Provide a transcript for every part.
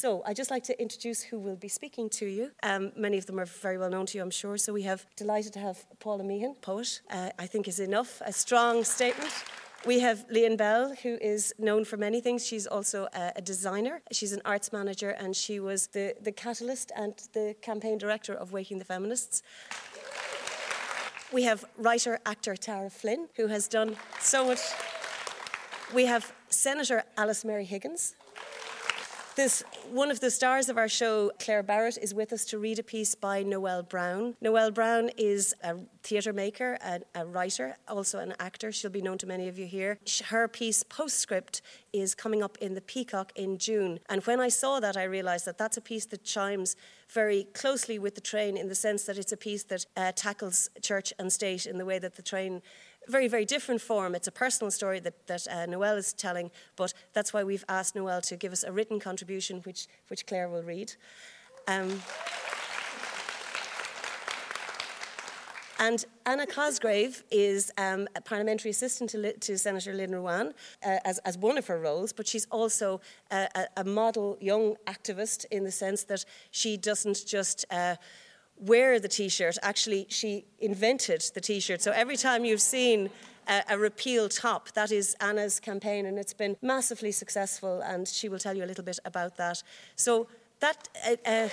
So I'd just like to introduce who will be speaking to you. Um, many of them are very well known to you, I'm sure. So we have delighted to have Paula Meehan, poet, uh, I think is enough, a strong statement. We have Lian Bell, who is known for many things. She's also a, a, designer, she's an arts manager, and she was the, the catalyst and the campaign director of Waking the Feminists. We have writer actor Tara Flynn, who has done so much. We have Senator Alice Mary Higgins, this one of the stars of our show, Claire Barrett, is with us to read a piece by Noelle Brown. Noelle Brown is a theatre maker, a, a, writer, also an actor. She'll be known to many of you here. Her piece, Postscript, is coming up in the Peacock in June. And when I saw that, I realised that that's a piece that chimes very closely with the train in the sense that it's a piece that uh, tackles church and state in the way that the train very, very different form. It's a personal story that, that uh, Noelle is telling, but that's why we've asked Noelle to give us a written contribution, which, which Claire will read. Um, And Anna Cosgrave is um, a parliamentary assistant to, to Senator Lynn Ruane uh, as, as, one of her roles, but she's also a, a, model young activist in the sense that she doesn't just uh, wear the t-shirt. Actually, she invented the t-shirt. So every time you've seen a, a, repeal top, that is Anna's campaign, and it's been massively successful. And she will tell you a little bit about that. So that. Uh, uh,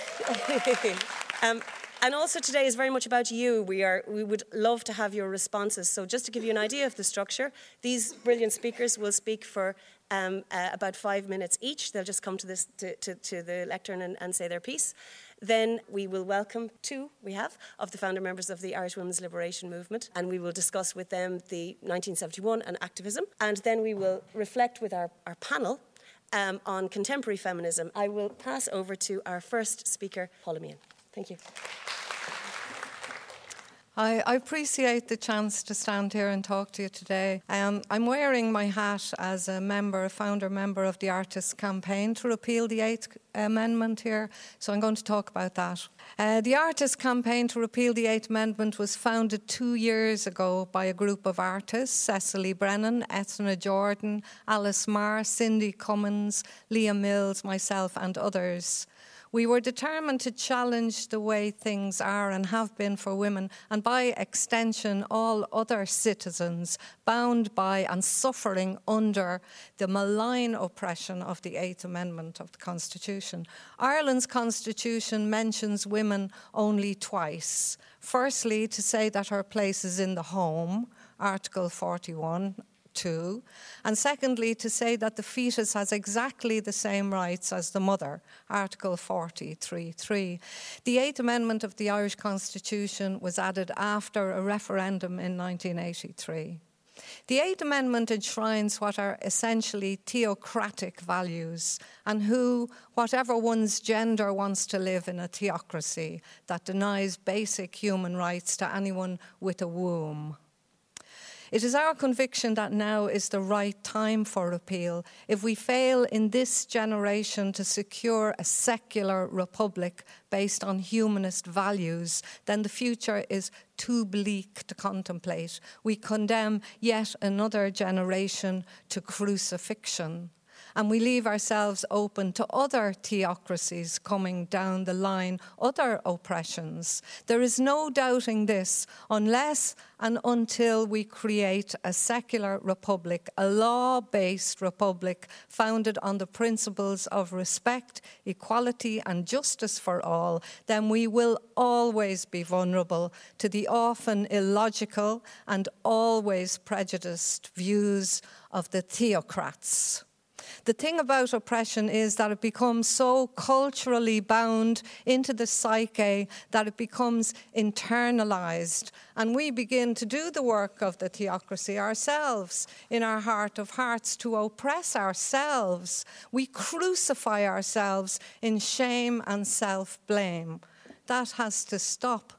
um, and also today is very much about you. We are we would love to have your responses. So just to give you an idea of the structure, these brilliant speakers will speak for um, uh, about five minutes each. They'll just come to this to, to, to the lectern and, and say their piece. Then we will welcome two, we have, of the founder members of the Irish Women's Liberation Movement, and we will discuss with them the 1971 and activism. And then we will reflect with our, our panel um, on contemporary feminism. I will pass over to our first speaker, Paula Meehan. Thank you. I, I, appreciate the chance to stand here and talk to you today. Um, I'm wearing my hat as a member, a founder member of the Artists Campaign to repeal the Eighth Amendment here, so I'm going to talk about that. Uh, the Artists Campaign to repeal the Eighth Amendment was founded two years ago by a group of artists Cecily Brennan, Eithne Jordan, Alice Maher, Cindy Cummins, Leah Mills, myself, and others. We were determined to challenge the way things are and have been for women, and by extension, all other citizens bound by and suffering under the malign oppression of the Eighth Amendment of the Constitution. Ireland's Constitution mentions women only twice. Firstly, to say that her place is in the home, Article 41, And secondly, to say that the fetus has exactly the same rights as the mother, Article 43.3. The Eighth Amendment of the Irish Constitution was added after a referendum in 1983. The Eighth Amendment enshrines what are essentially theocratic values, and who, whatever one's gender, wants to live in a theocracy that denies basic human rights to anyone with a womb. It is our conviction that now is the right time for repeal. If we fail in this generation to secure a secular republic based on humanist values, then the future is too bleak to contemplate. We condemn yet another generation to crucifixion and we leave ourselves open to other theocracies coming down the line, other oppressions. There is no doubting this unless and until we create a secular republic, a law based republic founded on the principles of respect, equality, and justice for all, then we will always be vulnerable to the often illogical and always prejudiced views of the theocrats. The thing about oppression is that it becomes so culturally bound into the psyche that it becomes internalized. And we begin to do the work of the theocracy ourselves in our heart of hearts to oppress ourselves. We crucify ourselves in shame and self blame. That has to stop.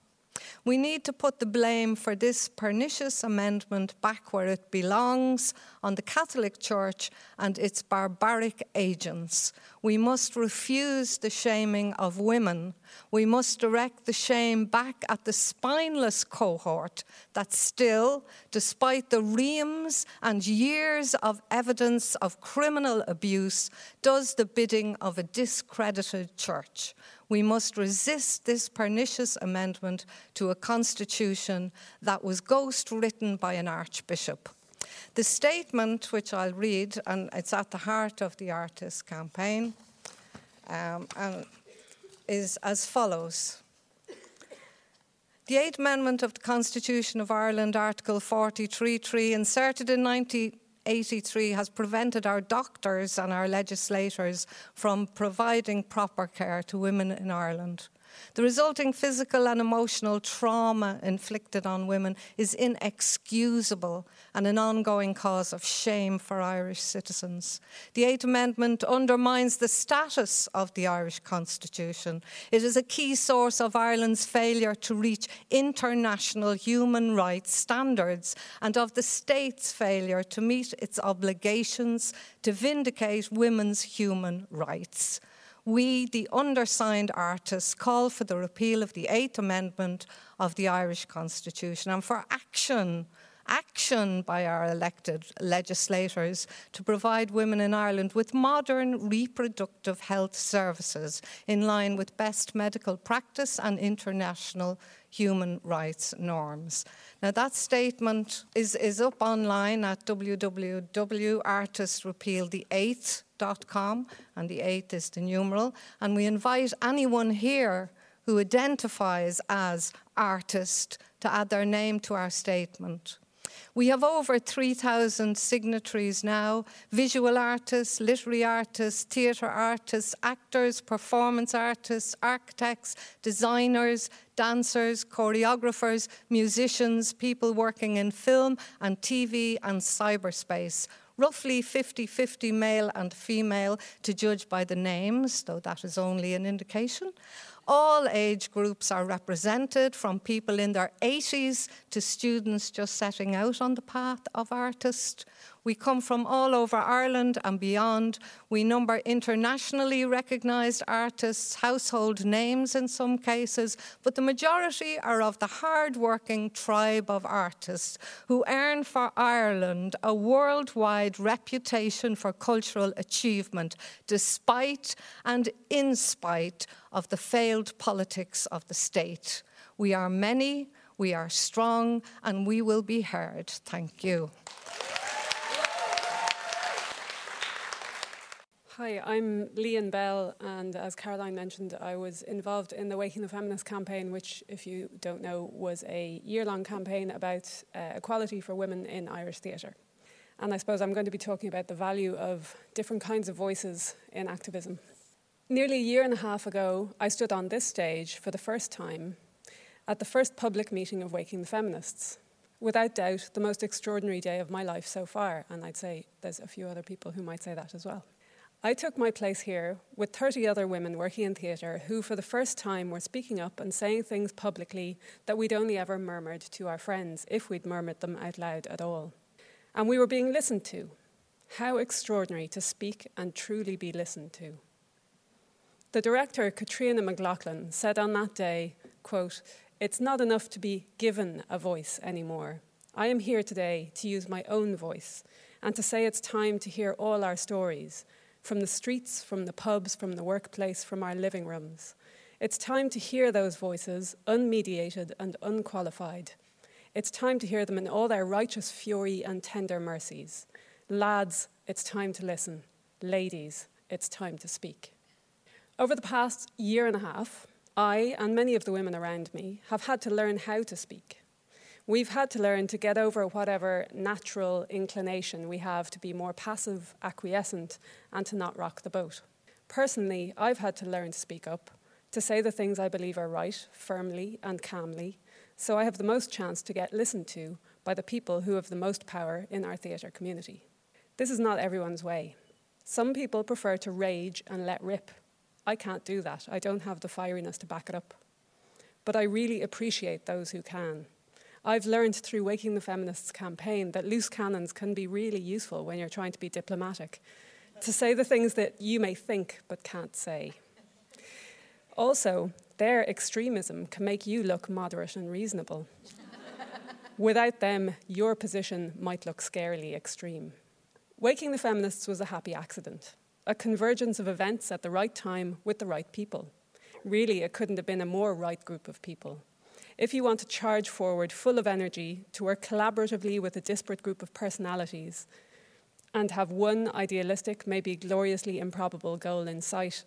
We need to put the blame for this pernicious amendment back where it belongs on the Catholic Church and its barbaric agents. We must refuse the shaming of women. We must direct the shame back at the spineless cohort that still, despite the reams and years of evidence of criminal abuse, does the bidding of a discredited church. We must resist this pernicious amendment to a constitution that was ghost written by an archbishop. The statement, which I'll read, and it's at the heart of the Artist campaign, um, is as follows. The Eighth Amendment of the Constitution of Ireland, Article 43.3, inserted in 90, 83 has prevented our doctors and our legislators from providing proper care to women in Ireland. The resulting physical and emotional trauma inflicted on women is inexcusable and an ongoing cause of shame for Irish citizens. The Eighth Amendment undermines the status of the Irish Constitution. It is a key source of Ireland's failure to reach international human rights standards and of the state's failure to meet its obligations to vindicate women's human rights we, the undersigned artists, call for the repeal of the Eighth Amendment of the Irish Constitution and for action, action by our elected legislators to provide women in Ireland with modern reproductive health services in line with best medical practice and international human rights norms. Now, that statement is, is up online at www.artistrepealthe8th.com, and the 8th is the numeral. And we invite anyone here who identifies as artist to add their name to our statement. We have over 3,000 signatories now visual artists, literary artists, theatre artists, actors, performance artists, architects, designers, dancers, choreographers, musicians, people working in film and TV and cyberspace roughly 50 50 male and female to judge by the names, though that is only an indication. All age groups are represented, from people in their 80s to students just setting out on the path of artist. We come from all over Ireland and beyond. We number internationally recognised artists, household names in some cases, but the majority are of the hard working tribe of artists who earn for Ireland a worldwide reputation for cultural achievement, despite and in spite of the failed politics of the state. We are many, we are strong, and we will be heard. Thank you. Hi, I'm Lian Bell, and as Caroline mentioned, I was involved in the Waking the Feminist campaign, which, if you don't know, was a year long campaign about uh, equality for women in Irish theatre. And I suppose I'm going to be talking about the value of different kinds of voices in activism. Nearly a year and a half ago, I stood on this stage for the first time at the first public meeting of Waking the Feminists. Without doubt, the most extraordinary day of my life so far, and I'd say there's a few other people who might say that as well. I took my place here with 30 other women working in theatre who, for the first time, were speaking up and saying things publicly that we'd only ever murmured to our friends, if we'd murmured them out loud at all. And we were being listened to. How extraordinary to speak and truly be listened to. The director, Caitríona McLaughlin, said on that day, quote, It's not enough to be given a voice anymore. I am here today to use my own voice and to say it's time to hear all our stories from the streets, from the pubs, from the workplace, from our living rooms. It's time to hear those voices, unmediated and unqualified. It's time to hear them in all their righteous fury and tender mercies. Lads, it's time to listen. Ladies, it's time to speak. Over the past year and a half, I and many of the women around me have had to learn how to speak. We've had to learn to get over whatever natural inclination we have to be more passive, acquiescent, and to not rock the boat. Personally, I've had to learn to speak up, to say the things I believe are right, firmly and calmly, so I have the most chance to get listened to by the people who have the most power in our theatre community. This is not everyone's way. Some people prefer to rage and let rip I can't do that. I don't have the fieriness to back it up. But I really appreciate those who can. I've learned through Waking the Feminists campaign that loose cannons can be really useful when you're trying to be diplomatic, to say the things that you may think but can't say. Also, their extremism can make you look moderate and reasonable. Without them, your position might look scarily extreme. Waking the Feminists was a happy accident, a convergence of events at the right time with the right people. Really, it couldn't have been a more right group of people. If you want to charge forward full of energy, to work collaboratively with a disparate group of personalities, and have one idealistic, maybe gloriously improbable goal in sight,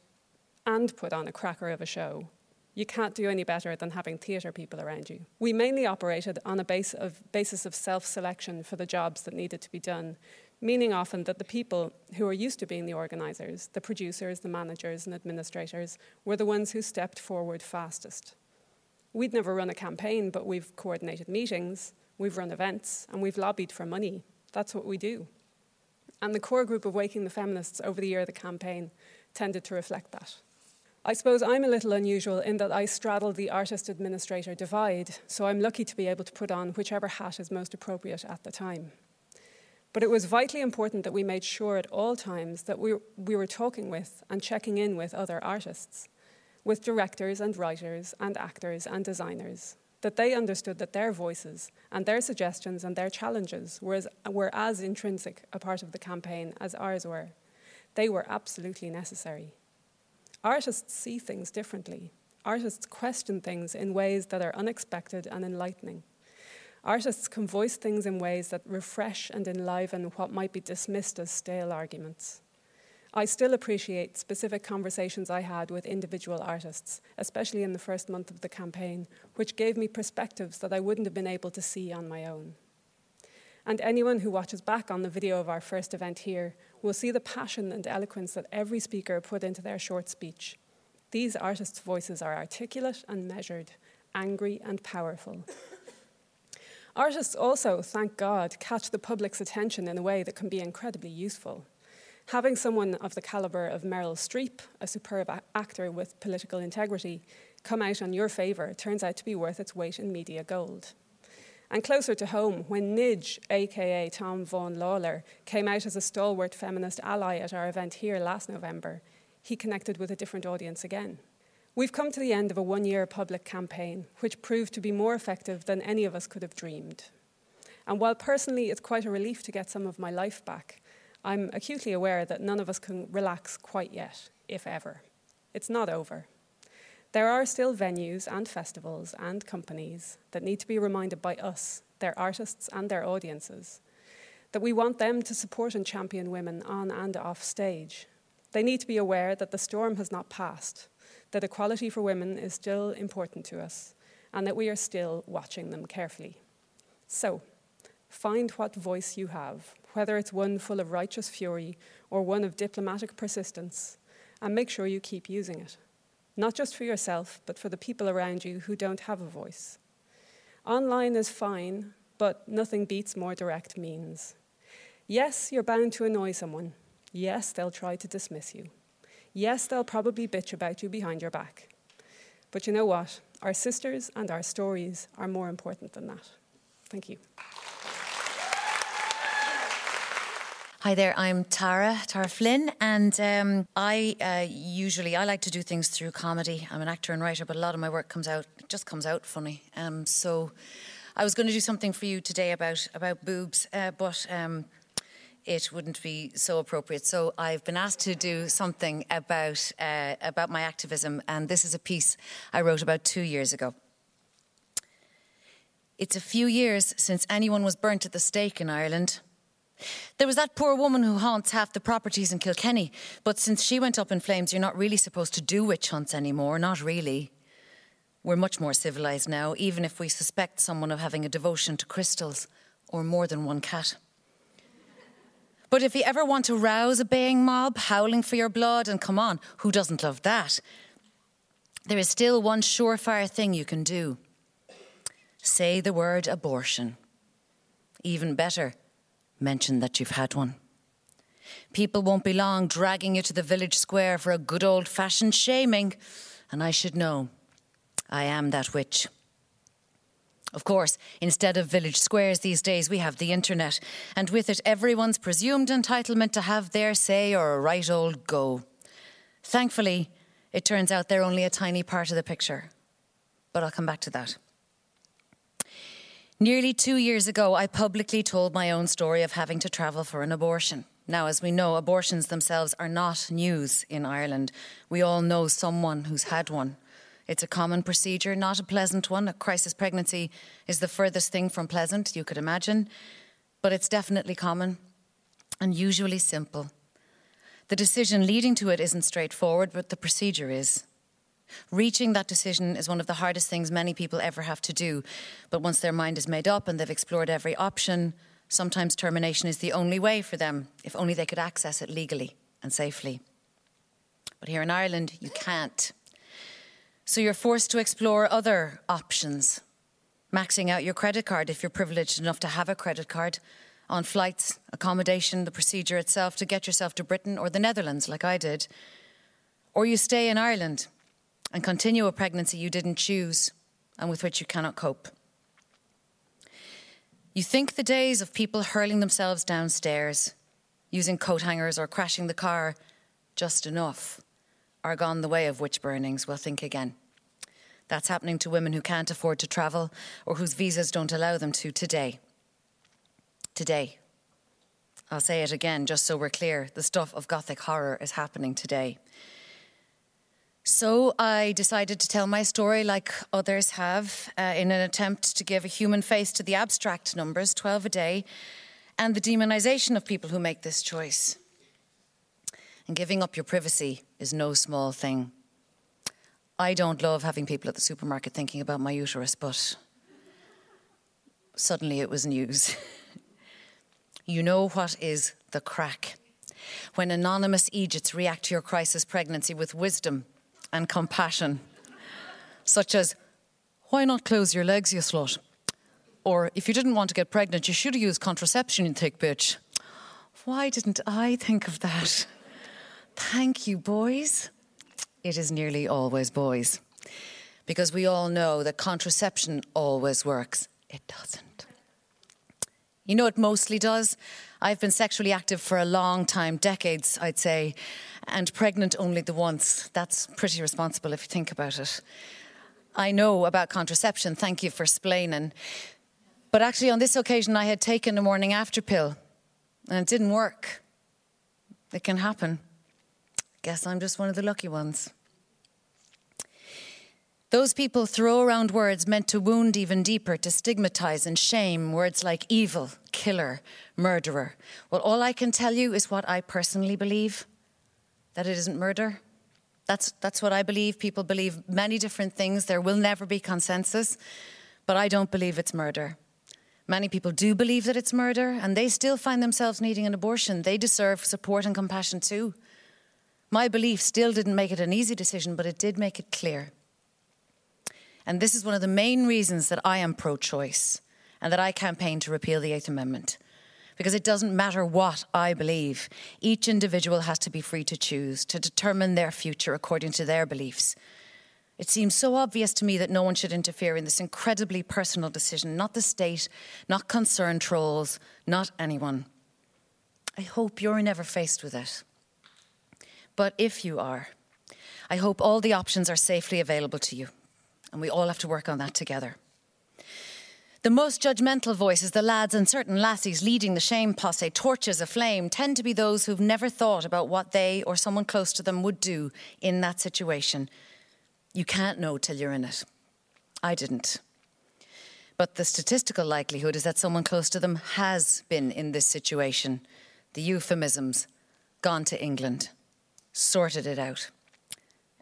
and put on a cracker of a show, you can't do any better than having theatre people around you. We mainly operated on a base of, basis of self selection for the jobs that needed to be done, meaning often that the people who are used to being the organisers, the producers, the managers, and administrators, were the ones who stepped forward fastest. We'd never run a campaign, but we've coordinated meetings, we've run events, and we've lobbied for money. That's what we do. And the core group of Waking the Feminists over the year of the campaign tended to reflect that. I suppose I'm a little unusual in that I straddle the artist administrator divide, so I'm lucky to be able to put on whichever hat is most appropriate at the time. But it was vitally important that we made sure at all times that we, we were talking with and checking in with other artists, with directors and writers and actors and designers, that they understood that their voices and their suggestions and their challenges were as, were as intrinsic a part of the campaign as ours were. They were absolutely necessary. Artists see things differently. Artists question things in ways that are unexpected and enlightening. Artists can voice things in ways that refresh and enliven what might be dismissed as stale arguments. I still appreciate specific conversations I had with individual artists, especially in the first month of the campaign, which gave me perspectives that I wouldn't have been able to see on my own. And anyone who watches back on the video of our first event here will see the passion and eloquence that every speaker put into their short speech. These artists' voices are articulate and measured, angry and powerful. Artists also, thank God, catch the public's attention in a way that can be incredibly useful. Having someone of the caliber of Meryl Streep, a superb actor with political integrity, come out on your favour turns out to be worth its weight in media gold. And closer to home, when Nidge, aka Tom Vaughan-Lawlor, came out as a stalwart feminist ally at our event here last November, he connected with a different audience again. We've come to the end of a one year public campaign, which proved to be more effective than any of us could have dreamed. And while personally it's quite a relief to get some of my life back, I'm acutely aware that none of us can relax quite yet, if ever. It's not over. There are still venues and festivals and companies that need to be reminded by us, their artists and their audiences, that we want them to support and champion women on and off stage. They need to be aware that the storm has not passed, that equality for women is still important to us, and that we are still watching them carefully. So, find what voice you have, whether it's one full of righteous fury or one of diplomatic persistence, and make sure you keep using it not just for yourself, but for the people around you who don't have a voice. Online is fine, but nothing beats more direct means. Yes, you're bound to annoy someone. Yes, they'll try to dismiss you. Yes, they'll probably bitch about you behind your back. But you know what? Our sisters and our stories are more important than that. Thank you. Hi there, I'm Tara, Tara Flynn, and um, I uh, usually I like to do things through comedy. I'm an actor and writer, but a lot of my work comes out just comes out funny. Um, so I was going to do something for you today about about boobs, uh, but um, it wouldn't be so appropriate. So I've been asked to do something about uh, about my activism, and this is a piece I wrote about two years ago. It's a few years since anyone was burnt at the stake in Ireland. There was that poor woman who haunts half the properties in Kilkenny, but since she went up in flames, you're not really supposed to do witch hunts anymore, not really. We're much more civilised now, even if we suspect someone of having a devotion to crystals or more than one cat. But if you ever want to rouse a baying mob, howling for your blood, and come on, who doesn't love that? There is still one surefire thing you can do say the word abortion. Even better, mention that you've had one. People won't be long dragging you to the village square for a good old fashioned shaming, and I should know. I am that witch. Of course, instead of village squares these days, we have the internet, and with it, everyone's presumed entitlement to have their say or a right old go. Thankfully, it turns out they're only a tiny part of the picture. But I'll come back to that. Nearly two years ago, I publicly told my own story of having to travel for an abortion. Now, as we know, abortions themselves are not news in Ireland. We all know someone who's had one. It's a common procedure, not a pleasant one. A crisis pregnancy is the furthest thing from pleasant you could imagine, but it's definitely common and usually simple. The decision leading to it isn't straightforward, but the procedure is. Reaching that decision is one of the hardest things many people ever have to do. But once their mind is made up and they've explored every option, sometimes termination is the only way for them, if only they could access it legally and safely. But here in Ireland, you can't. So you're forced to explore other options. Maxing out your credit card if you're privileged enough to have a credit card, on flights, accommodation, the procedure itself to get yourself to Britain or the Netherlands, like I did. Or you stay in Ireland and continue a pregnancy you didn't choose and with which you cannot cope. You think the days of people hurling themselves downstairs, using coat hangers or crashing the car just enough, are gone the way of witch burnings. Well, think again. That's happening to women who can't afford to travel or whose visas don't allow them to today. Today. I'll say it again just so we're clear. The stuff of Gothic horror is happening today. So I decided to tell my story like others have uh, in an attempt to give a human face to the abstract numbers, 12 a day, and the demonization of people who make this choice. And giving up your privacy is no small thing. I don't love having people at the supermarket thinking about my uterus, but suddenly it was news. you know what is the crack. When anonymous Egypts react to your crisis pregnancy with wisdom and compassion, such as, Why not close your legs, you slut? Or, If you didn't want to get pregnant, you should have used contraception, you thick bitch. Why didn't I think of that? Thank you, boys it is nearly always boys. Because we all know that contraception always works. It doesn't. You know, it mostly does. I've been sexually active for a long time, decades, I'd say, and pregnant only the once. That's pretty responsible if you think about it. I know about contraception, thank you for explaining. But actually, on this occasion, I had taken a morning after pill and it didn't work. It can happen. Guess I'm just one of the lucky ones. Those people throw around words meant to wound even deeper, to stigmatize and shame, words like evil, killer, murderer. Well, all I can tell you is what I personally believe that it isn't murder. That's, that's what I believe. People believe many different things. There will never be consensus, but I don't believe it's murder. Many people do believe that it's murder, and they still find themselves needing an abortion. They deserve support and compassion too. My belief still didn't make it an easy decision, but it did make it clear. And this is one of the main reasons that I am pro choice and that I campaign to repeal the Eighth Amendment. Because it doesn't matter what I believe, each individual has to be free to choose, to determine their future according to their beliefs. It seems so obvious to me that no one should interfere in this incredibly personal decision, not the state, not concerned trolls, not anyone. I hope you're never faced with it. But if you are, I hope all the options are safely available to you, and we all have to work on that together. The most judgmental voices, the lads and certain lassies leading the shame posse, torches aflame, tend to be those who've never thought about what they or someone close to them would do in that situation. You can't know till you're in it. I didn't. But the statistical likelihood is that someone close to them has been in this situation. The euphemisms, gone to England sorted it out.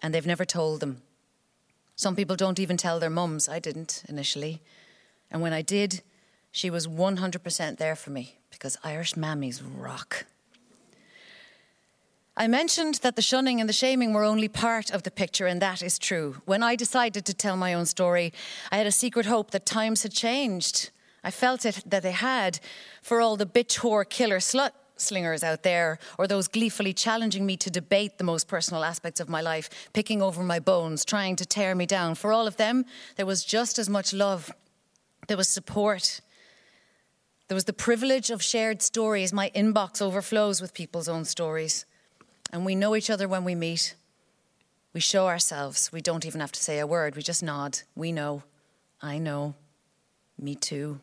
And they've never told them. Some people don't even tell their mums. I didn't initially. And when I did, she was 100% there for me because Irish mammies rock. I mentioned that the shunning and the shaming were only part of the picture, and that is true. When I decided to tell my own story, I had a secret hope that times had changed. I felt it that they had. For all the bitch, whore, killer, slut slingers out there, or those gleefully challenging me to debate the most personal aspects of my life, picking over my bones, trying to tear me down. For all of them, there was just as much love There was support. There was the privilege of shared stories. My inbox overflows with people's own stories. And we know each other when we meet. We show ourselves. We don't even have to say a word. We just nod. We know. I know. Me too.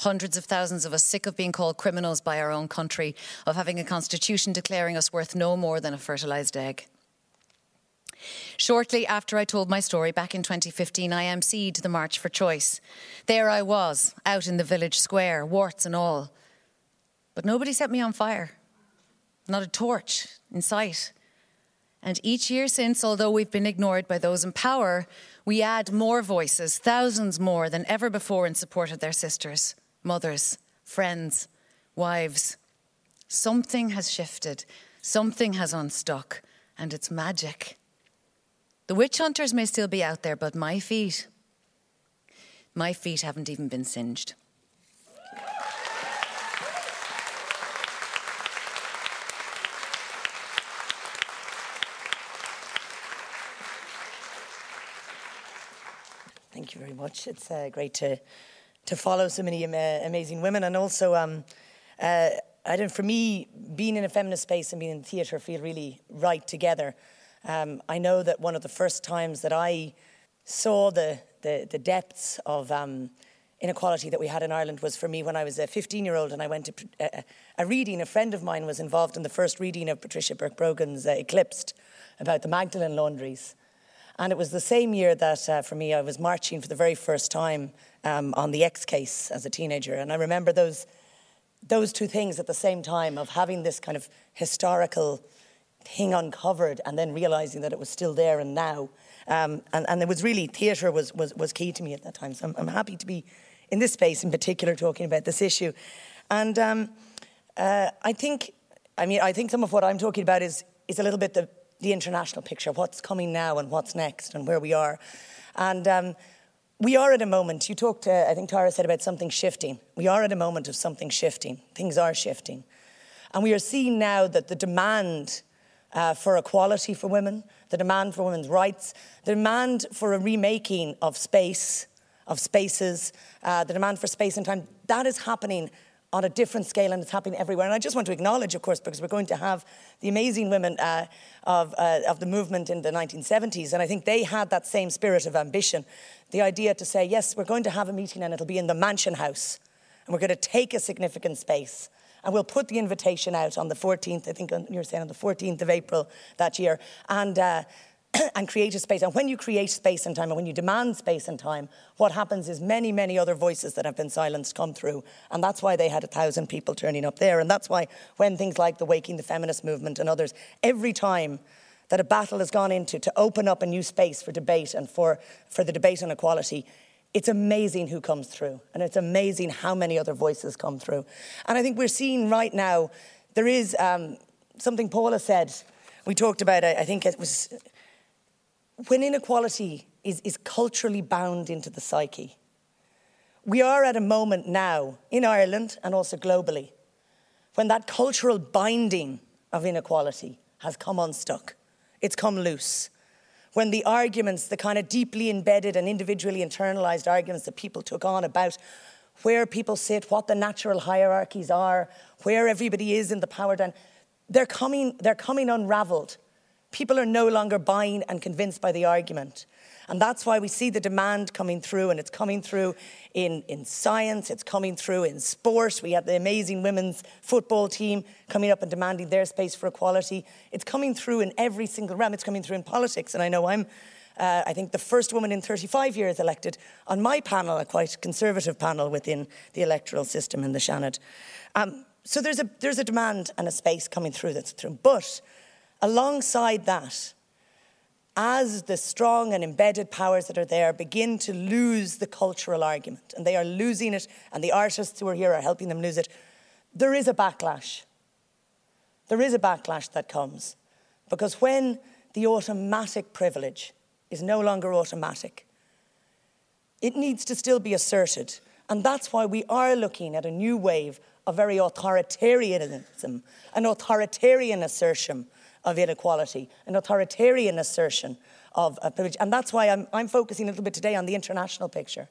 Hundreds of thousands of us sick of being called criminals by our own country, of having a constitution declaring us worth no more than a fertilised egg. Shortly after I told my story back in 2015, I emceed the March for Choice. There I was, out in the village square, warts and all. But nobody set me on fire, not a torch in sight. And each year since, although we've been ignored by those in power, we add more voices, thousands more than ever before, in support of their sisters, mothers, friends, wives. Something has shifted, something has unstuck, and it's magic. The witch hunters may still be out there, but my feet, my feet haven't even been singed. Thank you very much. It's uh, great to to follow so many amazing women, and also, um, uh, I don't. For me, being in a feminist space and being in theatre feel really right together. Um, I know that one of the first times that I saw the, the, the depths of um, inequality that we had in Ireland was for me when I was a 15 year old and I went to a, reading. A friend of mine was involved in the first reading of Patricia Burke Brogan's uh, Eclipsed about the Magdalen laundries. And it was the same year that, uh, for me, I was marching for the very first time um, on the X case as a teenager. And I remember those, those two things at the same time of having this kind of historical thing uncovered and then realizing that it was still there and now. Um, and, and it was really, theatre was, was, was key to me at that time. So I'm, I'm, happy to be in this space in particular talking about this issue. And um, uh, I think, I mean, I think some of what I'm talking about is, is a little bit the, the international picture, what's coming now and what's next and where we are. And um, we are at a moment, you talked, uh, I think Tara said about something shifting. We are at a moment of something shifting. Things are shifting. And we are seeing now that the demand uh, for equality for women, the demand for women's rights, the demand for a remaking of space, of spaces, uh, the demand for space and time, that is happening on a different scale and it's happening everywhere. And I just want to acknowledge, of course, because we're going to have the amazing women uh, of, uh, of the movement in the 1970s, and I think they had that same spirit of ambition. The idea to say, yes, we're going to have a meeting and it'll be in the Mansion House, and we're going to take a significant space. And we'll put the invitation out on the 14th, I think you're saying on the 14th of April that year, and, uh, and create a space. And when you create space and time, and when you demand space and time, what happens is many, many other voices that have been silenced come through. And that's why they had a thousand people turning up there. And that's why when things like the Waking the Feminist movement and others, every time that a battle has gone into to open up a new space for debate and for, for the debate on equality, it's amazing who comes through, and it's amazing how many other voices come through. And I think we're seeing right now there is um, something Paula said. We talked about I think it was when inequality is, is culturally bound into the psyche. We are at a moment now in Ireland and also globally when that cultural binding of inequality has come unstuck, it's come loose when the arguments, the kind of deeply embedded and individually internalized arguments that people took on about where people sit, what the natural hierarchies are, where everybody is in the power dynamic, they're coming, they're coming unraveled. People are no longer buying and convinced by the argument. And that's why we see the demand coming through, and it's coming through in, in science, it's coming through in sport. We have the amazing women's football team coming up and demanding their space for equality. It's coming through in every single realm, it's coming through in politics. And I know I'm uh, I think the first woman in 35 years elected on my panel, a quite conservative panel within the electoral system in the Seanad. Um, so there's a, there's a demand and a space coming through that's through. But alongside that, as the strong and embedded powers that are there begin to lose the cultural argument, and they are losing it, and the artists who are here are helping them lose it, there is a backlash. There is a backlash that comes. Because when the automatic privilege is no longer automatic, it needs to still be asserted. And that's why we are looking at a new wave of very authoritarianism, an authoritarian assertion of inequality, an authoritarian assertion of privilege. And that's why I'm, I'm focusing a little bit today on the international picture.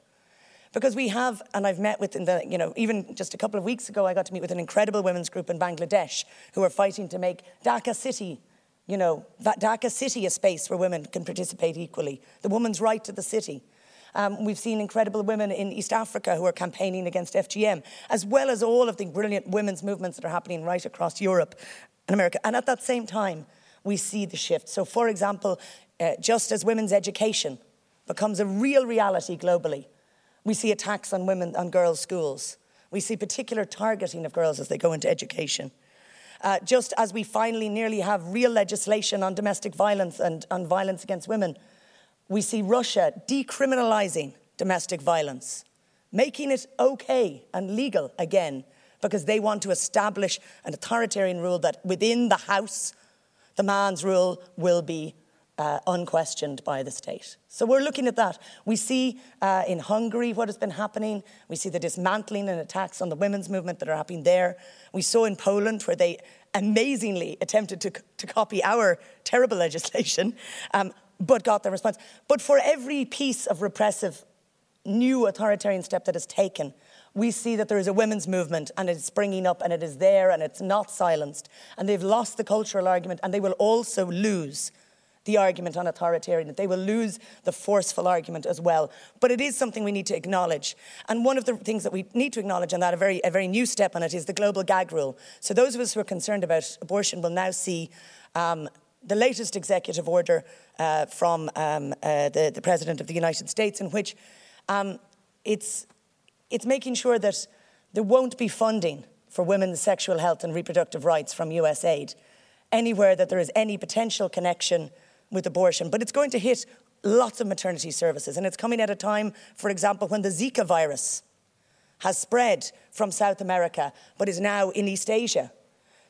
Because we have, and I've met with, in the, you know, even just a couple of weeks ago, I got to meet with an incredible women's group in Bangladesh who are fighting to make Dhaka City, you know, that Dhaka City a space where women can participate equally. The woman's right to the city. Um, we've seen incredible women in East Africa who are campaigning against FGM, as well as all of the brilliant women's movements that are happening right across Europe and America. And at that same time, we see the shift. So, for example, uh, just as women's education becomes a real reality globally, we see attacks on women on girls' schools. We see particular targeting of girls as they go into education. Uh, just as we finally nearly have real legislation on domestic violence and on violence against women, we see Russia decriminalizing domestic violence, making it okay and legal again because they want to establish an authoritarian rule that within the house, the man's rule will be uh, unquestioned by the state. So we're looking at that. We see uh, in Hungary what has been happening. We see the dismantling and attacks on the women's movement that are happening there. We saw in Poland where they amazingly attempted to, to copy our terrible legislation, um, but got the response. But for every piece of repressive new authoritarian step that is taken, we see that there is a women's movement and it's springing up and it is there and it's not silenced. And they've lost the cultural argument and they will also lose the argument on authoritarian. They will lose the forceful argument as well. But it is something we need to acknowledge. And one of the things that we need to acknowledge, and that a very, a very new step on it, is the global gag rule. So those of us who are concerned about abortion will now see um, the latest executive order uh, from um, uh, the, the, President of the United States, in which um, it's, it's making sure that there won't be funding for women's sexual health and reproductive rights from US aid anywhere that there is any potential connection with abortion. But it's going to hit lots of maternity services. And it's coming at a time, for example, when the Zika virus has spread from South America but is now in East Asia.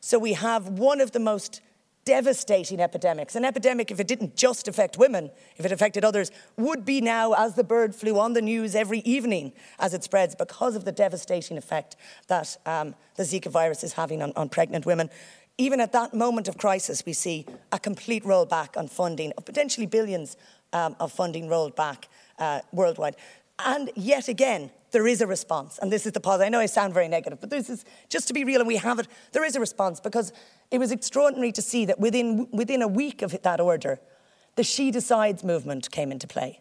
So we have one of the most devastating epidemics. An epidemic, if it didn't just affect women, if it affected others, would be now as the bird flu, on the news every evening as it spreads because of the devastating effect that um, the Zika virus is having on, on pregnant women. Even at that moment of crisis, we see a complete rollback on funding, of potentially billions um, of funding rolled back uh, worldwide. And yet again, there is a response. And this is the pause. I know I sound very negative, but this is just to be real, and we have it. There is a response because it was extraordinary to see that within, within a week of that order, the She Decides movement came into play.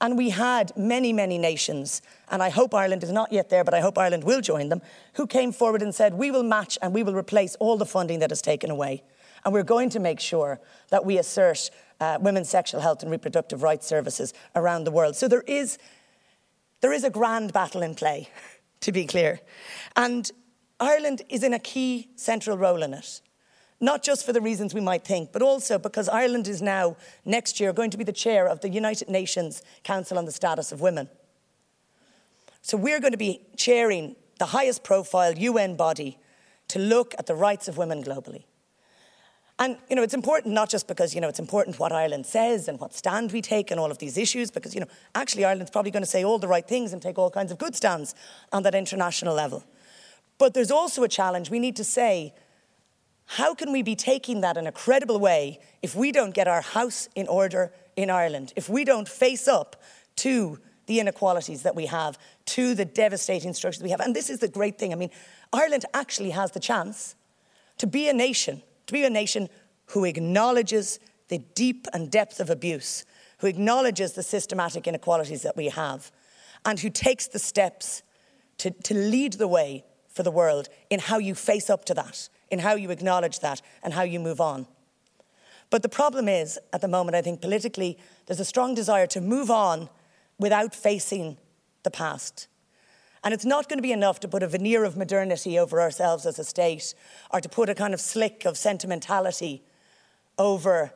And we had many, many nations, and I hope Ireland is not yet there, but I hope Ireland will join them, who came forward and said, We will match and we will replace all the funding that is taken away. And we're going to make sure that we assert uh, women's sexual health and reproductive rights services around the world. So there is there is a grand battle in play, to be clear. And Ireland is in a key central role in it. Not just for the reasons we might think, but also because Ireland is now, next year, going to be the chair of the United Nations Council on the Status of Women. So we're going to be chairing the highest profile UN body to look at the rights of women globally. And, you know, it's important not just because, you know, it's important what Ireland says and what stand we take on all of these issues, because, you know, actually Ireland's probably going to say all the right things and take all kinds of good stands on that international level. But there's also a challenge. We need to say, how can we be taking that in a credible way if we don't get our house in order in Ireland, if we don't face up to the inequalities that we have, to the devastating structures we have? And this is the great thing. I mean, Ireland actually has the chance to be a nation to be a nation who acknowledges the deep and depth of abuse, who acknowledges the systematic inequalities that we have, and who takes the steps to, to lead the way for the world in how you face up to that, in how you acknowledge that, and how you move on. But the problem is, at the moment, I think politically, there's a strong desire to move on without facing the past. And it's not going to be enough to put a veneer of modernity over ourselves as a state or to put a kind of slick of sentimentality over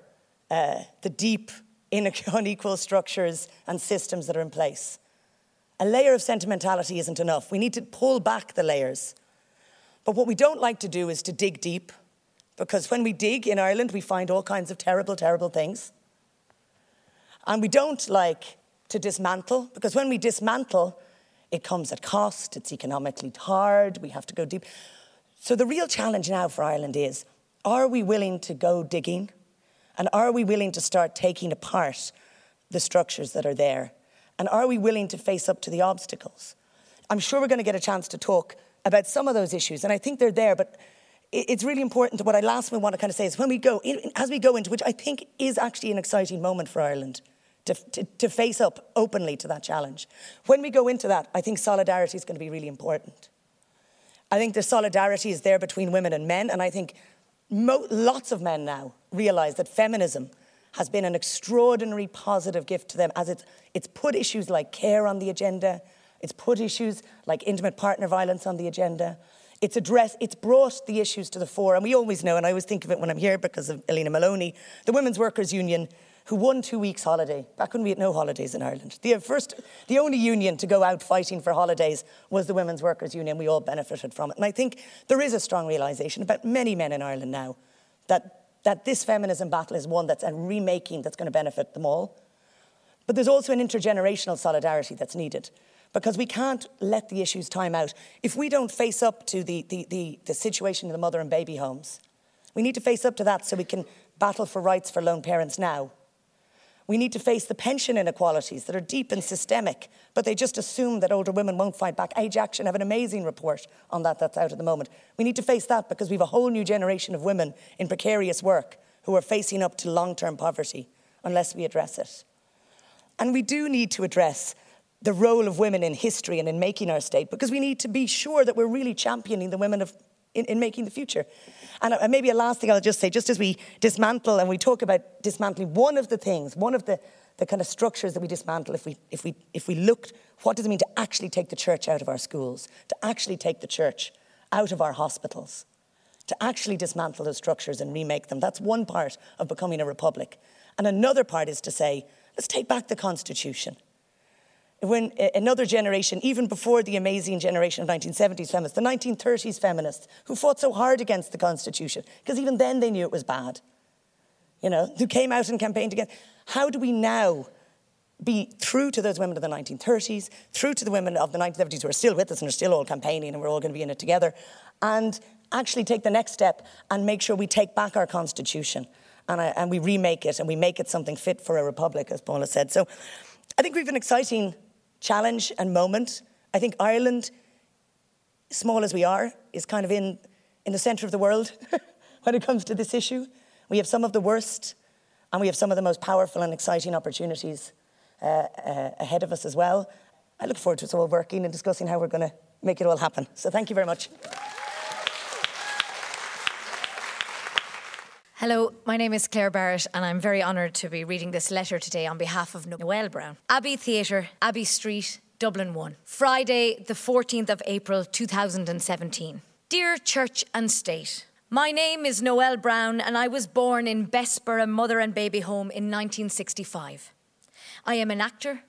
uh, the deep, unequal structures and systems that are in place. A layer of sentimentality isn't enough. We need to pull back the layers. But what we don't like to do is to dig deep, because when we dig in Ireland, we find all kinds of terrible, terrible things. And we don't like to dismantle, because when we dismantle, it comes at cost, it's economically hard, we have to go deep. So the real challenge now for Ireland is are we willing to go digging? And are we willing to start taking apart the structures that are there And are we willing to face up to the obstacles? I'm sure we're going to get a chance to talk about some of those issues, and I think they're there, but it's really important. What I lastly want to kind of say is when we go, as we go into which I think is actually an exciting moment for Ireland to, to, to face up openly to that challenge. When we go into that, I think solidarity is going to be really important. I think the solidarity is there between women and men, and I think mo- lots of men now realise that feminism has been an extraordinary positive gift to them as it's, it's put issues like care on the agenda, it's put issues like intimate partner violence on the agenda. It's addressed, it's brought the issues to the fore. And we always know, and I always think of it when I'm here because of Helena Molony, the Women's Workers' Union, who won two weeks' holiday back when we had no holidays in Ireland. The, first, the only union to go out fighting for holidays was the Women's Workers' Union. We all benefited from it. And I think there is a strong realisation about many men in Ireland now that, that this feminism battle is one that's a remaking that's going to benefit them all. But there's also an intergenerational solidarity that's needed because we can't let the issues time out. If we don't face up to the, the, the, the, situation in the mother and baby homes, we need to face up to that so we can battle for rights for lone parents now. We need to face the pension inequalities that are deep and systemic, but they just assume that older women won't fight back. Age Action have an amazing report on that that's out at the moment. We need to face that because we have a whole new generation of women in precarious work who are facing up to long term poverty unless we address it. And we do need to address the role of women in history and in making our state because we need to be sure that we're really championing the women of, in, in making the future. And uh, maybe a last thing I'll just say, just as we dismantle and we talk about dismantling, one of the things, one of the, the kind of structures that we dismantle, if we, if, we, if we looked, what does it mean to actually take the church out of our schools, to actually take the church out of our hospitals, to actually dismantle those structures and remake them? That's one part of becoming a republic. And another part is to say, let's take back the Constitution when another generation, even before the amazing generation of 1970s feminists, the 1930s feminists, who fought so hard against the Constitution, because even then they knew it was bad, you know, who came out and campaigned against. How do we now be true to those women of the 1930s, true to the women of the 1970s who are still with us and are still all campaigning and we're all going to be in it together, and actually take the next step and make sure we take back our Constitution and, I, and we remake it and we make it something fit for a republic, as Paula said. So I think we've an exciting challenge and moment. I think Ireland, small as we are, is kind of in, in the centre of the world when it comes to this issue. We have some of the worst, and we have some of the most powerful and exciting opportunities uh, uh, ahead of us as well. I look forward to us all working and discussing how we're going to make it all happen. So thank you very much. Hello, my name is Claire Barrett, and I'm very honoured to be reading this letter today on behalf of Noel Brown. Abbey Theatre, Abbey Street, Dublin 1. Friday, the 14th of April 2017. Dear Church and State, my name is Noel Brown, and I was born in Bessborough Mother and Baby Home in 1965. I am an actor,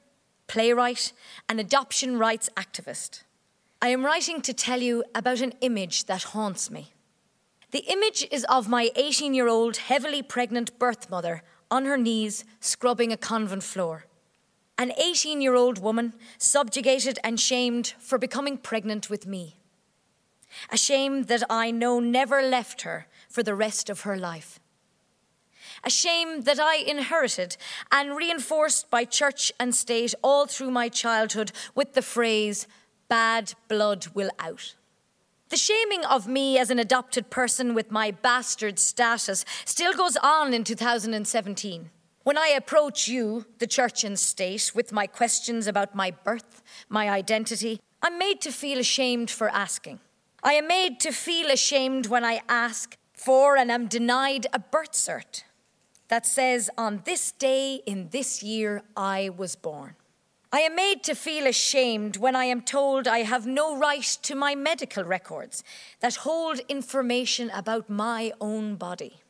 playwright, and adoption rights activist. I am writing to tell you about an image that haunts me. The image is of my 18 year old, heavily pregnant birth mother on her knees, scrubbing a convent floor. An 18 year old woman subjugated and shamed for becoming pregnant with me. A shame that I know never left her for the rest of her life. A shame that I inherited and reinforced by church and state all through my childhood with the phrase, bad blood will out. The shaming of me as an adopted person with my bastard status still goes on in 2017. When I approach you, the church and state, with my questions about my birth, my identity, I'm made to feel ashamed for asking. I am made to feel ashamed when I ask for and am denied a birth cert that says, On this day in this year I was born. I am made to feel ashamed when I am told I have no right to my medical records that hold information about my own body.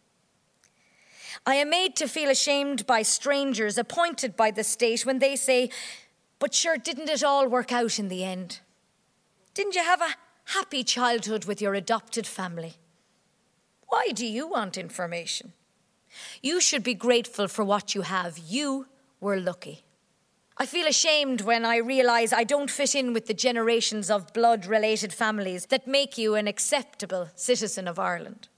I am made to feel ashamed by strangers appointed by the state when they say, But sure, didn't it all work out in the end? Didn't you have a happy childhood with your adopted family? Why do you want information? You should be grateful for what you have. You were lucky. I feel ashamed when I realise I don't fit in with the generations of blood related families that make you an acceptable citizen of Ireland.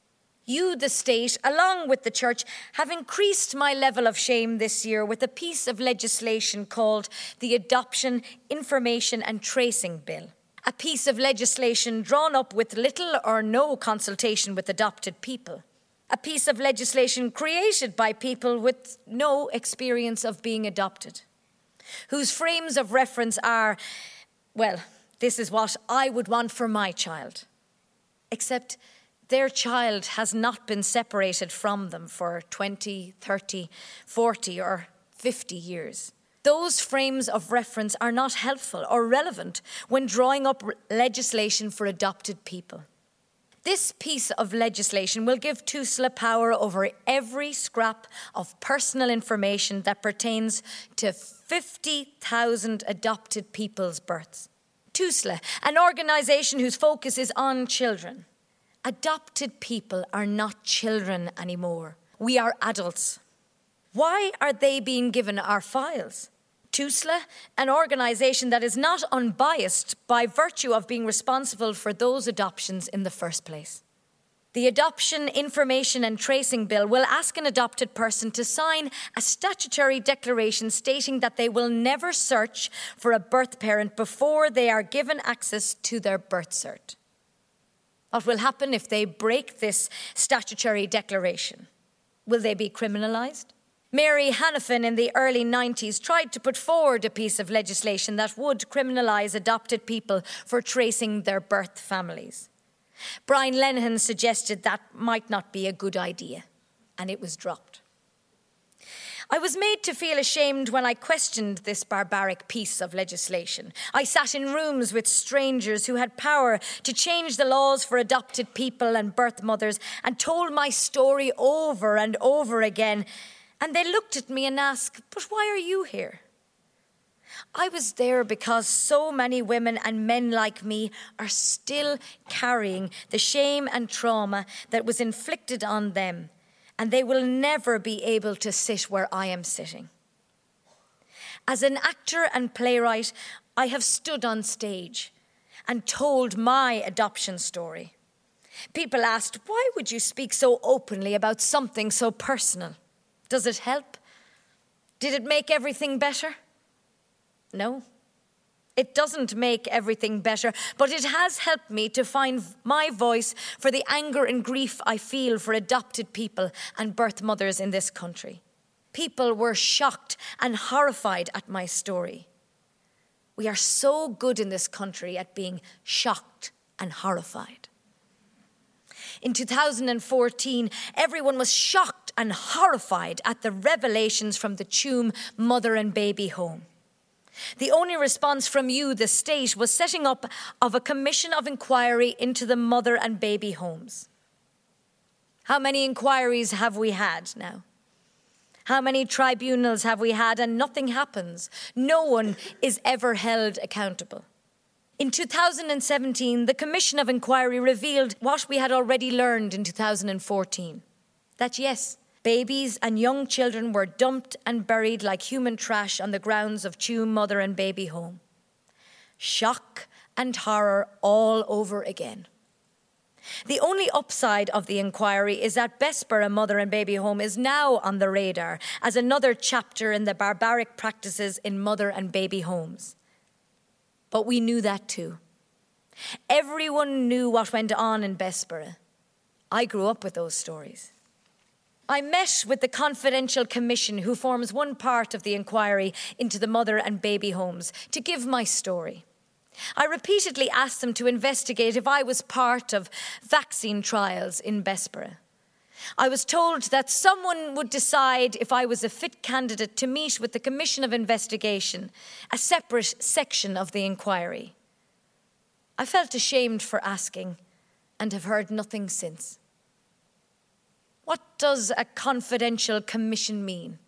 You, the state, along with the church, have increased my level of shame this year with a piece of legislation called the Adoption Information and Tracing Bill. A piece of legislation drawn up with little or no consultation with adopted people. A piece of legislation created by people with no experience of being adopted, whose frames of reference are, well, this is what I would want for my child. Except their child has not been separated from them for 20, 30, 40, or 50 years. Those frames of reference are not helpful or relevant when drawing up legislation for adopted people. This piece of legislation will give TUSLA power over every scrap of personal information that pertains to 50,000 adopted people's births. TUSLA, an organisation whose focus is on children, Adopted people are not children anymore. We are adults. Why are they being given our files? TUSLA, an organisation that is not unbiased by virtue of being responsible for those adoptions in the first place. The Adoption Information and Tracing Bill will ask an adopted person to sign a statutory declaration stating that they will never search for a birth parent before they are given access to their birth cert. What will happen if they break this statutory declaration? Will they be criminalised? Mary Hanafin in the early 90s tried to put forward a piece of legislation that would criminalise adopted people for tracing their birth families. Brian Lenihan suggested that might not be a good idea, and it was dropped. I was made to feel ashamed when I questioned this barbaric piece of legislation. I sat in rooms with strangers who had power to change the laws for adopted people and birth mothers and told my story over and over again. And they looked at me and asked, But why are you here? I was there because so many women and men like me are still carrying the shame and trauma that was inflicted on them and they will never be able to sit where I am sitting. As an actor and playwright, I have stood on stage and told my adoption story. People asked, Why would you speak so openly about something so personal? Does it help? Did it make everything better? No. It doesn't make everything better, but it has helped me to find my voice for the anger and grief I feel for adopted people and birth mothers in this country. People were shocked and horrified at my story. We are so good in this country at being shocked and horrified. In 2014, everyone was shocked and horrified at the revelations from the Tuam mother and baby home. The only response from you, the state, was setting up of a commission of inquiry into the mother and baby homes. How many inquiries have we had now? How many tribunals have we had and nothing happens? No one is ever held accountable. In 2017, the Commission of Inquiry revealed what we had already learned in 2014 that yes, Babies and young children were dumped and buried like human trash on the grounds of Tuam Mother and Baby Home. Shock and horror all over again. The only upside of the inquiry is that Bessborough Mother and Baby Home is now on the radar as another chapter in the barbaric practices in mother and baby homes. But we knew that too. Everyone knew what went on in Bessborough. I grew up with those stories. I met with the confidential commission who forms one part of the inquiry into the mother and baby homes to give my story. I repeatedly asked them to investigate if I was part of vaccine trials in Bessborough. I was told that someone would decide if I was a fit candidate to meet with the Commission of Investigation, a separate section of the inquiry. I felt ashamed for asking and have heard nothing since. What does a confidential commission mean?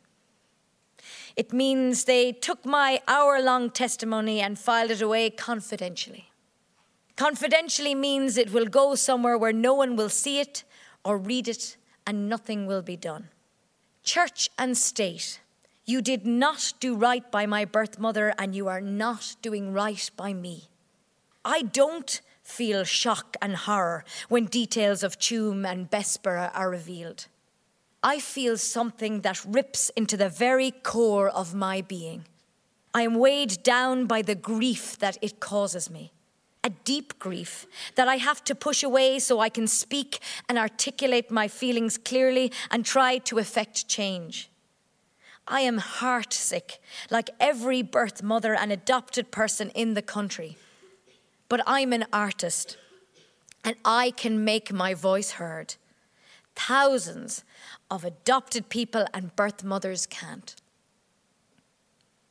It means they took my hour long testimony and filed it away confidentially. Confidentially means it will go somewhere where no one will see it or read it and nothing will be done. Church and state, you did not do right by my birth mother and you are not doing right by me. I don't feel shock and horror when details of Tuam and Bessborough are revealed. I feel something that rips into the very core of my being. I am weighed down by the grief that it causes me. A deep grief that I have to push away so I can speak and articulate my feelings clearly and try to effect change. I am heartsick, like every birth mother and adopted person in the country. But I'm an artist, and I can make my voice heard. Thousands of adopted people and birth mothers can't.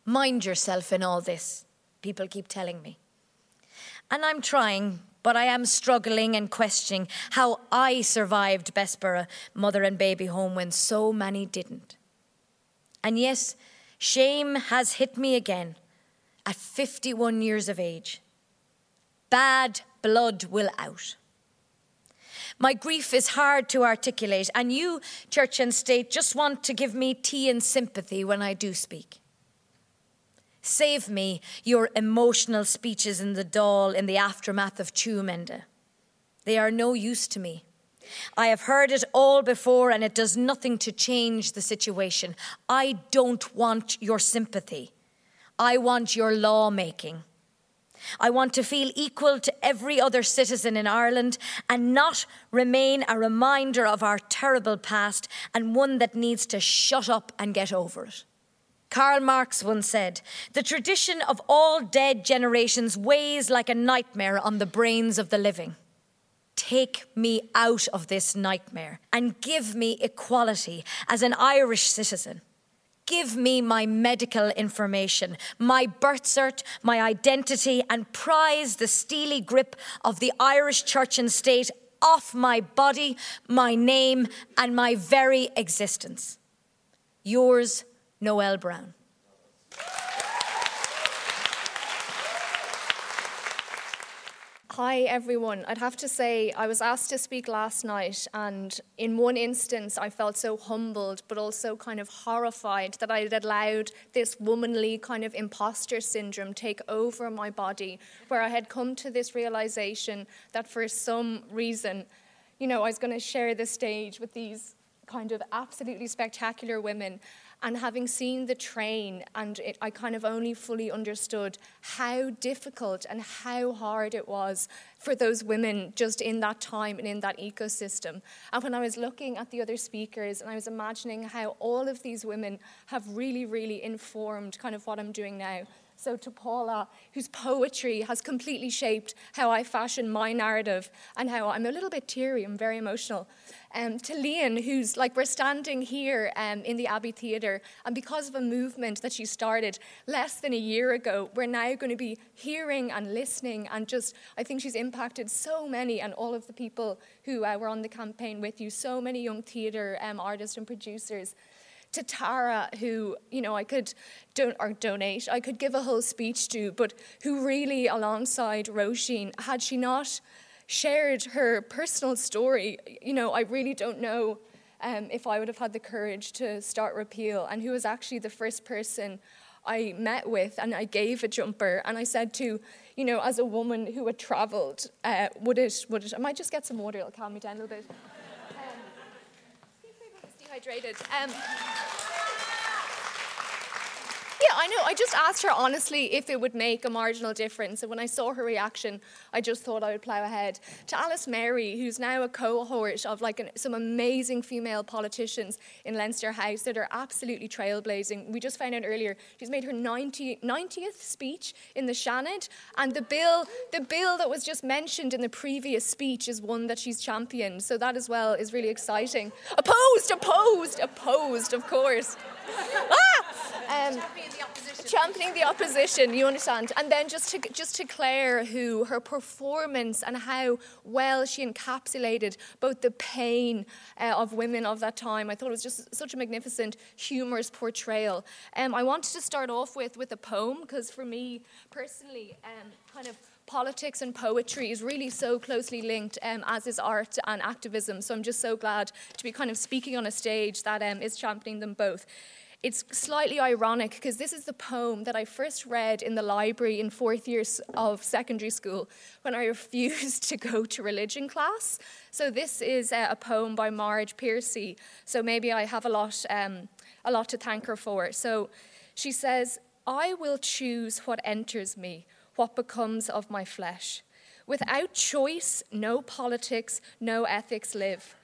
Mind yourself in all this, people keep telling me. And I'm trying, but I am struggling and questioning how I survived Bessborough mother and baby home when so many didn't. And yes, shame has hit me again at 51 years of age. Bad blood will out. My grief is hard to articulate, and you, church and state, just want to give me tea and sympathy when I do speak. Save me your emotional speeches in the Dáil in the aftermath of Tuamenda. They are no use to me. I have heard it all before, and it does nothing to change the situation. I don't want your sympathy. I want your lawmaking. I want to feel equal to every other citizen in Ireland and not remain a reminder of our terrible past and one that needs to shut up and get over it. Karl Marx once said, The tradition of all dead generations weighs like a nightmare on the brains of the living. Take me out of this nightmare and give me equality as an Irish citizen. Give me my medical information, my birth cert, my identity, and prize the steely grip of the Irish church and state off my body, my name, and my very existence. Yours, Noel Brown. Hi, everyone. I'd have to say, I was asked to speak last night, and in one instance, I felt so humbled, but also kind of horrified that I had allowed this womanly kind of imposter syndrome take over my body, where I had come to this realization that for some reason, you know, I was going to share the stage with these kind of absolutely spectacular women and having seen the train, and it, I kind of only fully understood how difficult and how hard it was for those women just in that time and in that ecosystem. And when I was looking at the other speakers and I was imagining how all of these women have really, really informed kind of what I'm doing now. So, to Paula, whose poetry has completely shaped how I fashion my narrative and how I'm a little bit teary, I'm very emotional. Um, to Lian, who's like, we're standing here um, in the Abbey Theatre, and because of a movement that she started less than a year ago, we're now going to be hearing and listening, and just, I think she's impacted so many, and all of the people who uh, were on the campaign with you, so many young theatre um, artists and producers to Tara, who, you know, I could don- or donate, I could give a whole speech to, but who really, alongside Roisin, had she not shared her personal story, you know, I really don't know um, if I would have had the courage to start repeal, and who was actually the first person I met with, and I gave a jumper, and I said to, you know, as a woman who had travelled, uh, would it, would it, I might just get some water, it'll calm me down a little bit dehydrated. Um, yeah, I know. I just asked her honestly if it would make a marginal difference. And when I saw her reaction, I just thought I would plough ahead. To Alice Mary, who's now a cohort of like an, some amazing female politicians in Leinster House that are absolutely trailblazing. We just found out earlier she's made her 90, 90th speech in the Seanad, and the bill, the bill that was just mentioned in the previous speech is one that she's championed. So that as well is really exciting. Opposed, opposed, opposed, of course. Ah! Um, championing the opposition, you understand. And then just to just to Claire, who her performance and how well she encapsulated both the pain uh, of women of that time. I thought it was just such a magnificent, humorous portrayal. Um, I wanted to start off with with a poem because for me personally, um, kind of politics and poetry is really so closely linked, um, as is art and activism. So I'm just so glad to be kind of speaking on a stage that um, is championing them both. it's slightly ironic because this is the poem that I first read in the library in fourth years of secondary school when I refused to go to religion class. So this is uh, a poem by Marge Piercy. So maybe I have a lot, um, a lot to thank her for. So she says, "I will choose what enters me, what becomes of my flesh. Without choice, no politics, no ethics live."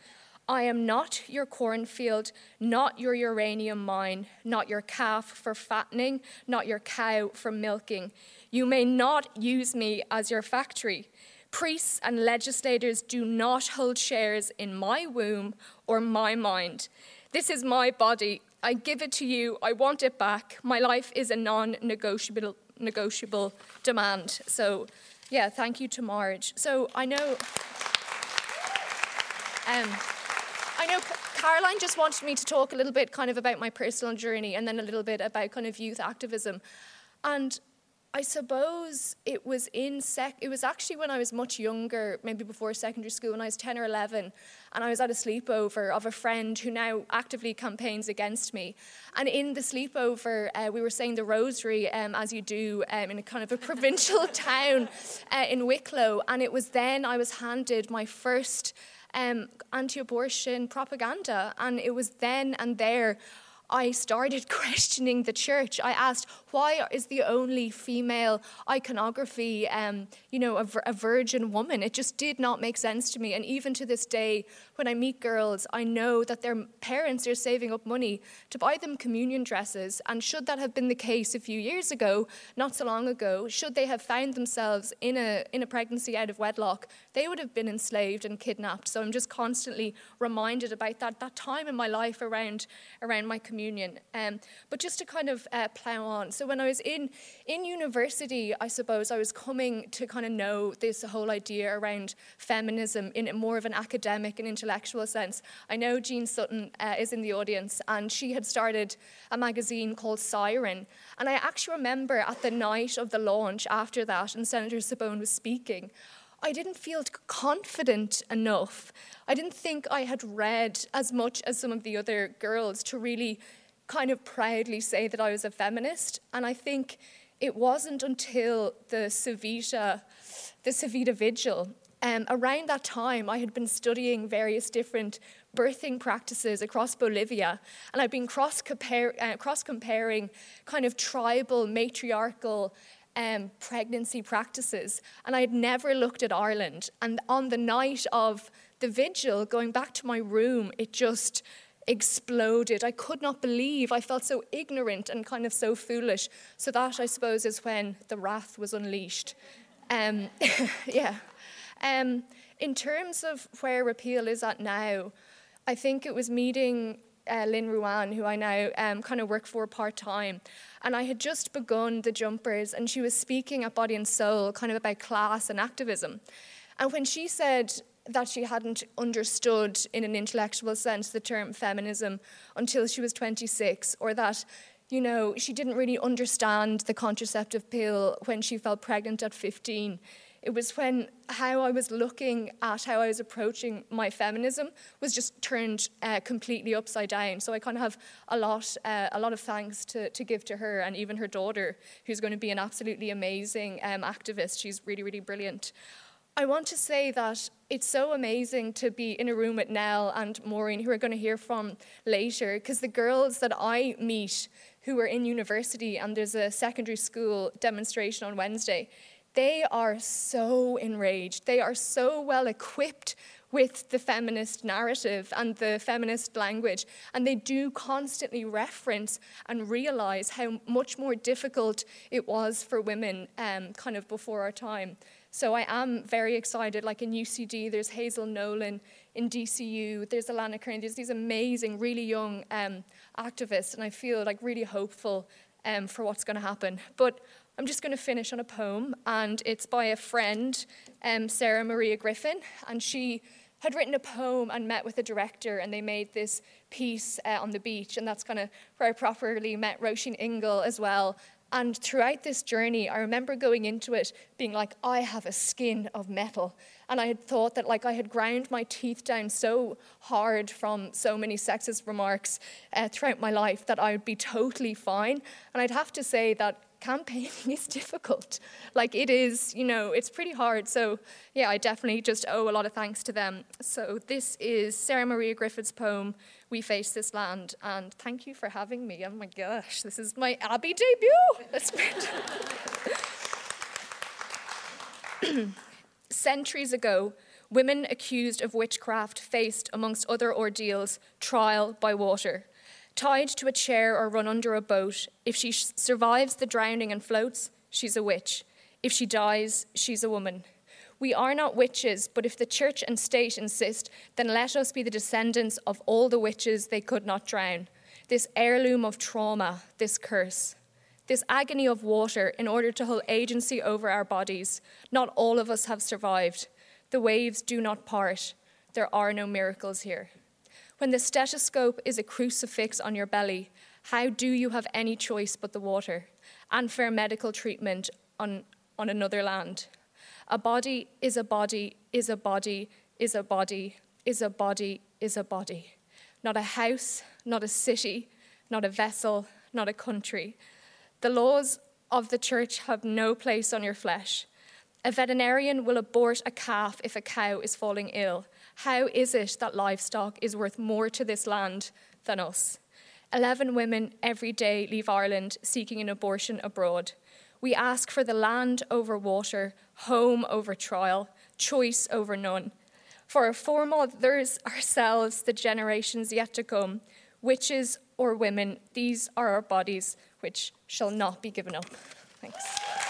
I am not your cornfield, not your uranium mine, not your calf for fattening, not your cow for milking. You may not use me as your factory. Priests and legislators do not hold shares in my womb or my mind. This is my body. I give it to you. I want it back. My life is a non negotiable negotiable demand. So, yeah, thank you to Marge. So, I know. Um, I know Caroline just wanted me to talk a little bit kind of about my personal journey and then a little bit about kind of youth activism. And I suppose it was in sec it was actually when I was much younger, maybe before secondary school, when I was 10 or 11, and I was at a sleepover of a friend who now actively campaigns against me. And in the sleepover, uh, we were saying the rosary um, as you do um, in a kind of a provincial town uh, in Wicklow. And it was then I was handed my first um, anti abortion propaganda. And it was then and there I started questioning the church. I asked, why is the only female iconography, um, you know, a, a, virgin woman? It just did not make sense to me. And even to this day, when I meet girls, I know that their parents are saving up money to buy them communion dresses. And should that have been the case a few years ago, not so long ago, should they have found themselves in a, in a pregnancy out of wedlock, they would have been enslaved and kidnapped. So I'm just constantly reminded about that, that time in my life around, around my communion. Um, but just to kind of uh, plough on, so when I was in in university, I suppose I was coming to kind of know this whole idea around feminism in more of an academic and intellectual sense. I know Jean Sutton uh, is in the audience, and she had started a magazine called Siren. And I actually remember at the night of the launch after that, and Senator Sabone was speaking. I didn't feel confident enough. I didn't think I had read as much as some of the other girls to really kind of proudly say that I was a feminist. And I think it wasn't until the Savita, the Savita Vigil, um, around that time, I had been studying various different birthing practices across Bolivia, and I'd been cross, compare, uh, cross comparing kind of tribal, matriarchal um, pregnancy practices, and I had never looked at Ireland. And on the night of the vigil, going back to my room, it just exploded. I could not believe. I felt so ignorant and kind of so foolish. So, that I suppose is when the wrath was unleashed. Um, yeah. Um, in terms of where repeal is at now, I think it was meeting uh, Lynn Ruane, who I now um, kind of work for part time. And I had just begun the jumpers, and she was speaking at Body and Soul kind of about class and activism. And when she said, that she hadn't understood in an intellectual sense the term feminism until she was 26, or that, you know, she didn't really understand the contraceptive pill when she felt pregnant at 15. It was when how I was looking at how I was approaching my feminism was just turned uh, completely upside down. So I kind of have a lot, uh, a lot of thanks to, to give to her and even her daughter, who's going to be an absolutely amazing um, activist. She's really, really brilliant. I want to say that it's so amazing to be in a room with Nell and Maureen, who are going to hear from later, because the girls that I meet who are in university and there's a secondary school demonstration on Wednesday, they are so enraged. They are so well equipped with the feminist narrative and the feminist language. And they do constantly reference and realize how much more difficult it was for women um, kind of before our time. So I am very excited. Like in UCD, there's Hazel Nolan. In DCU, there's Alana Kern. There's these amazing, really young um, activists, and I feel like really hopeful um, for what's going to happen. But I'm just going to finish on a poem, and it's by a friend, um, Sarah Maria Griffin, and she had written a poem and met with a director, and they made this piece uh, on the beach, and that's kind of where I properly met Roisin Ingle as well. And throughout this journey, I remember going into it being like, I have a skin of metal. And I had thought that, like, I had ground my teeth down so hard from so many sexist remarks uh, throughout my life that I would be totally fine. And I'd have to say that campaigning is difficult. Like, it is, you know, it's pretty hard. So, yeah, I definitely just owe a lot of thanks to them. So, this is Sarah Maria Griffin's poem, We Face This Land. And thank you for having me. Oh my gosh, this is my Abbey debut. Centuries ago, women accused of witchcraft faced, amongst other ordeals, trial by water. Tied to a chair or run under a boat, if she survives the drowning and floats, she's a witch. If she dies, she's a woman. We are not witches, but if the church and state insist, then let us be the descendants of all the witches they could not drown. This heirloom of trauma, this curse this agony of water in order to hold agency over our bodies. Not all of us have survived. The waves do not part. There are no miracles here. When the stethoscope is a crucifix on your belly, how do you have any choice but the water and fair medical treatment on, on another land? A body is a body, is a body, is a body, is a body, is a body. Not a house, not a city, not a vessel, not a country the laws of the church have no place on your flesh. A veterinarian will abort a calf if a cow is falling ill. How is it that livestock is worth more to this land than us? Eleven women every day leave Ireland seeking an abortion abroad. We ask for the land over water, home over trial, choice over none. For our foremothers, ourselves, the generations yet to come, witches or women, these are our bodies which shall not be given up. Thanks.